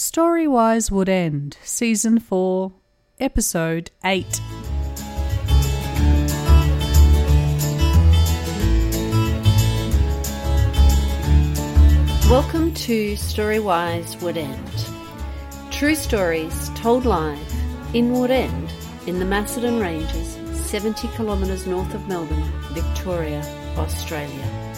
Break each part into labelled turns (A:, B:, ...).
A: Storywise Woodend, Season 4, Episode 8.
B: Welcome to Storywise Woodend. True stories told live in Woodend in the Macedon Ranges, 70 kilometres north of Melbourne, Victoria, Australia.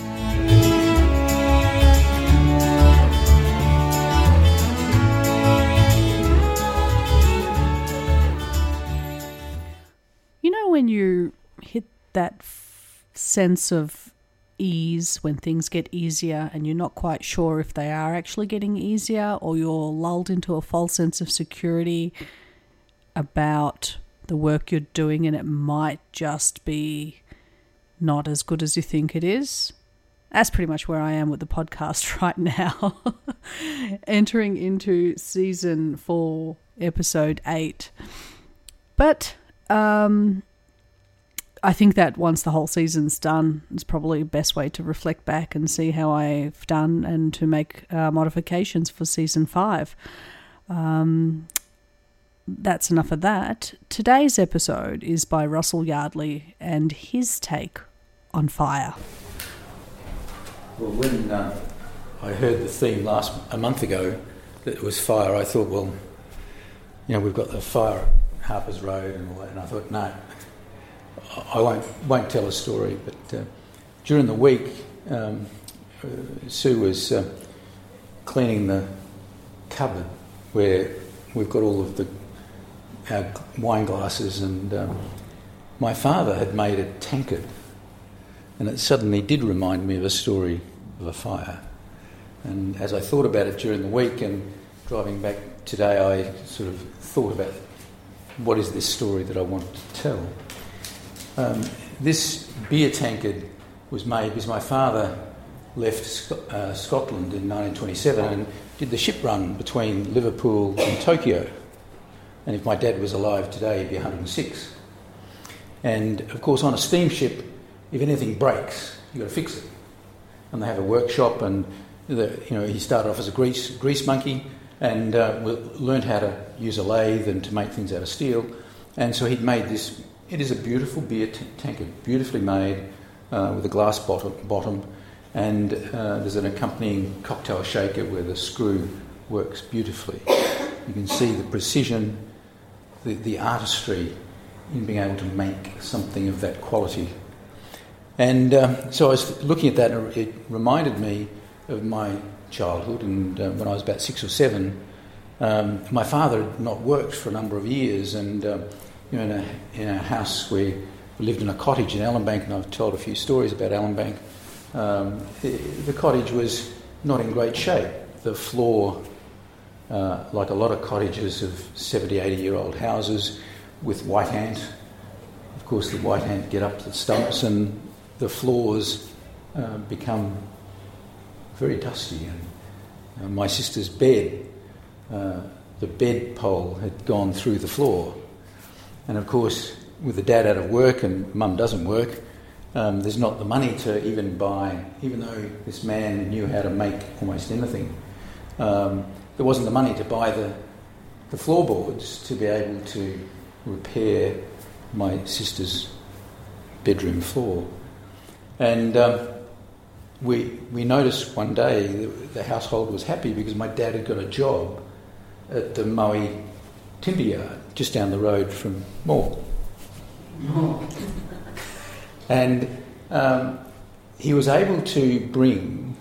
A: That f- sense of ease, when things get easier and you're not quite sure if they are actually getting easier, or you're lulled into a false sense of security about the work you're doing and it might just be not as good as you think it is. That's pretty much where I am with the podcast right now. Entering into season four, episode eight. But um, I think that once the whole season's done, it's probably the best way to reflect back and see how I've done and to make uh, modifications for season five. Um, that's enough of that. Today's episode is by Russell Yardley and his take on fire.
C: Well, when uh, I heard the theme last a month ago that it was fire, I thought, well, you know, we've got the fire at Harper's Road and all that, and I thought, no, I won't won't tell a story. But uh, during the week, um, uh, Sue was uh, cleaning the cupboard where we've got all of the our wine glasses, and um, my father had made a tankard, and it suddenly did remind me of a story of a fire. And as I thought about it during the week and driving back today, I sort of thought about what is this story that I want to tell. Um, this beer tankard was made because my father left Sc- uh, Scotland in 1927 and did the ship run between Liverpool and Tokyo. And if my dad was alive today, he'd be 106. And of course, on a steamship, if anything breaks, you've got to fix it. And they have a workshop, and the, you know he started off as a grease, grease monkey and uh, learned how to use a lathe and to make things out of steel. And so he'd made this. It is a beautiful beer t- tankard, beautifully made uh, with a glass bottom, bottom and uh, there's an accompanying cocktail shaker where the screw works beautifully. You can see the precision, the, the artistry in being able to make something of that quality. And um, so I was looking at that, and it reminded me of my childhood. And uh, when I was about six or seven, um, my father had not worked for a number of years, and um, you know, in a, in a house where we lived in a cottage in Allenbank, and I've told a few stories about Allenbank. Um, the, the cottage was not in great shape. The floor, uh, like a lot of cottages of 70, 80 year old houses, with white ant. Of course, the white ant get up the stumps, and the floors uh, become very dusty. And uh, my sister's bed, uh, the bed pole had gone through the floor. And of course, with the dad out of work and mum doesn't work, um, there's not the money to even buy, even though this man knew how to make almost anything, um, there wasn't the money to buy the, the floorboards to be able to repair my sister's bedroom floor. And um, we, we noticed one day that the household was happy because my dad had got a job at the Moe timber yard just down the road from Moore. and um, he was able to bring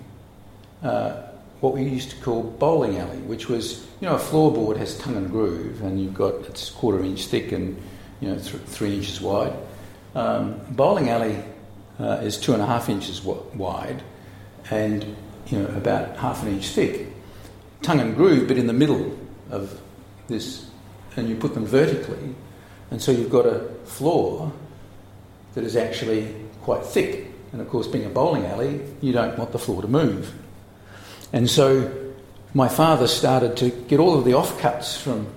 C: uh, what we used to call bowling alley, which was, you know, a floorboard has tongue and groove, and you've got it's quarter inch thick and you know th- three inches wide. Um, bowling alley uh, is two and a half inches w- wide, and you know about half an inch thick. Tongue and groove, but in the middle of this, and you put them vertically, and so you've got a floor that is actually quite thick. And of course, being a bowling alley, you don't want the floor to move. And so my father started to get all of the offcuts from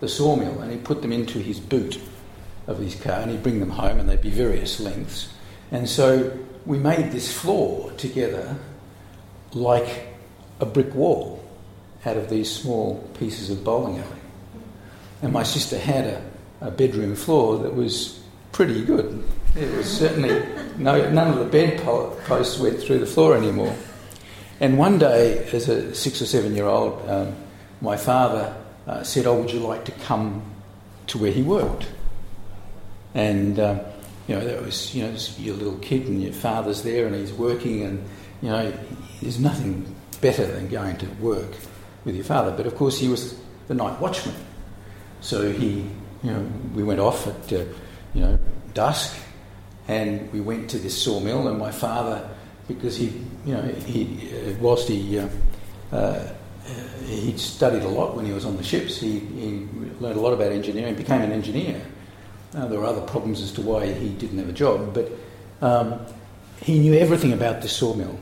C: the sawmill and he put them into his boot of his car and he'd bring them home and they'd be various lengths. And so we made this floor together like a brick wall. out of these small pieces of bowling alley. And my sister had a, a bedroom floor that was pretty good. It was certainly no, none of the bed posts went through the floor anymore. And one day, as a six or seven year old, um, my father uh, said, "Oh, would you like to come to where he worked?" And um, you know, that was you know your little kid and your father's there and he's working, and you know, there's nothing better than going to work with your father. But of course, he was the night watchman, so he, you know, we went off at uh, you know dusk, and we went to this sawmill, and my father, because he, you know, he whilst he uh, uh, he'd studied a lot when he was on the ships. He, he learned a lot about engineering, became an engineer. Now, there were other problems as to why he didn't have a job, but um, he knew everything about the sawmill.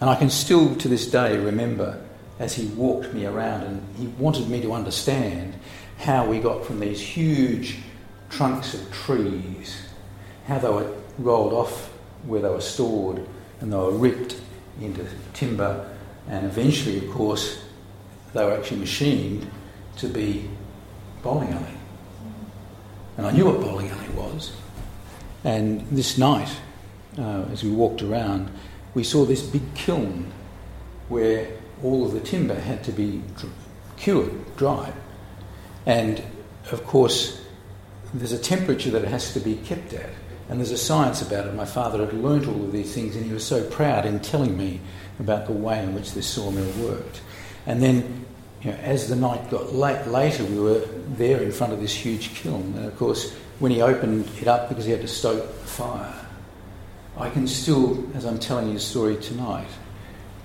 C: And I can still, to this day, remember as he walked me around and he wanted me to understand how we got from these huge trunks of trees, how they were rolled off where they were stored and they were ripped into timber, and eventually, of course, they were actually machined to be bowling alley. And I knew what bowling alley was. And this night, uh, as we walked around, we saw this big kiln where all of the timber had to be dr- cured, dried. And of course, there's a temperature that it has to be kept at. And there's a science about it. My father had learnt all of these things, and he was so proud in telling me about the way in which this sawmill worked. And then you know, as the night got late, later, we were there in front of this huge kiln. And of course, when he opened it up because he had to stoke the fire, I can still, as I'm telling you the story tonight,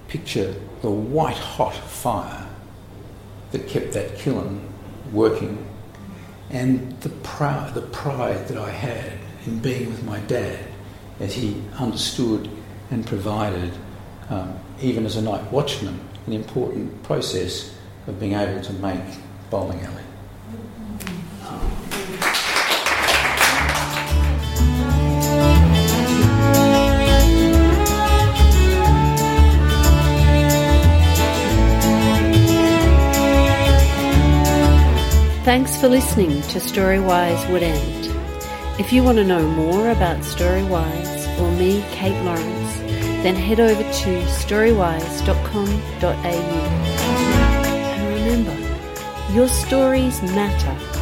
C: picture the white hot fire that kept that kiln working and the, pride, the pride that I had in being with my dad as he understood and provided, um, even as a night watchman, an important process of being able to make bowling alley.
B: Thanks for listening to Storywise Woodend. If you want to know more about Storywise or me, Kate Lawrence, then head over to storywise.com.au And remember, your stories matter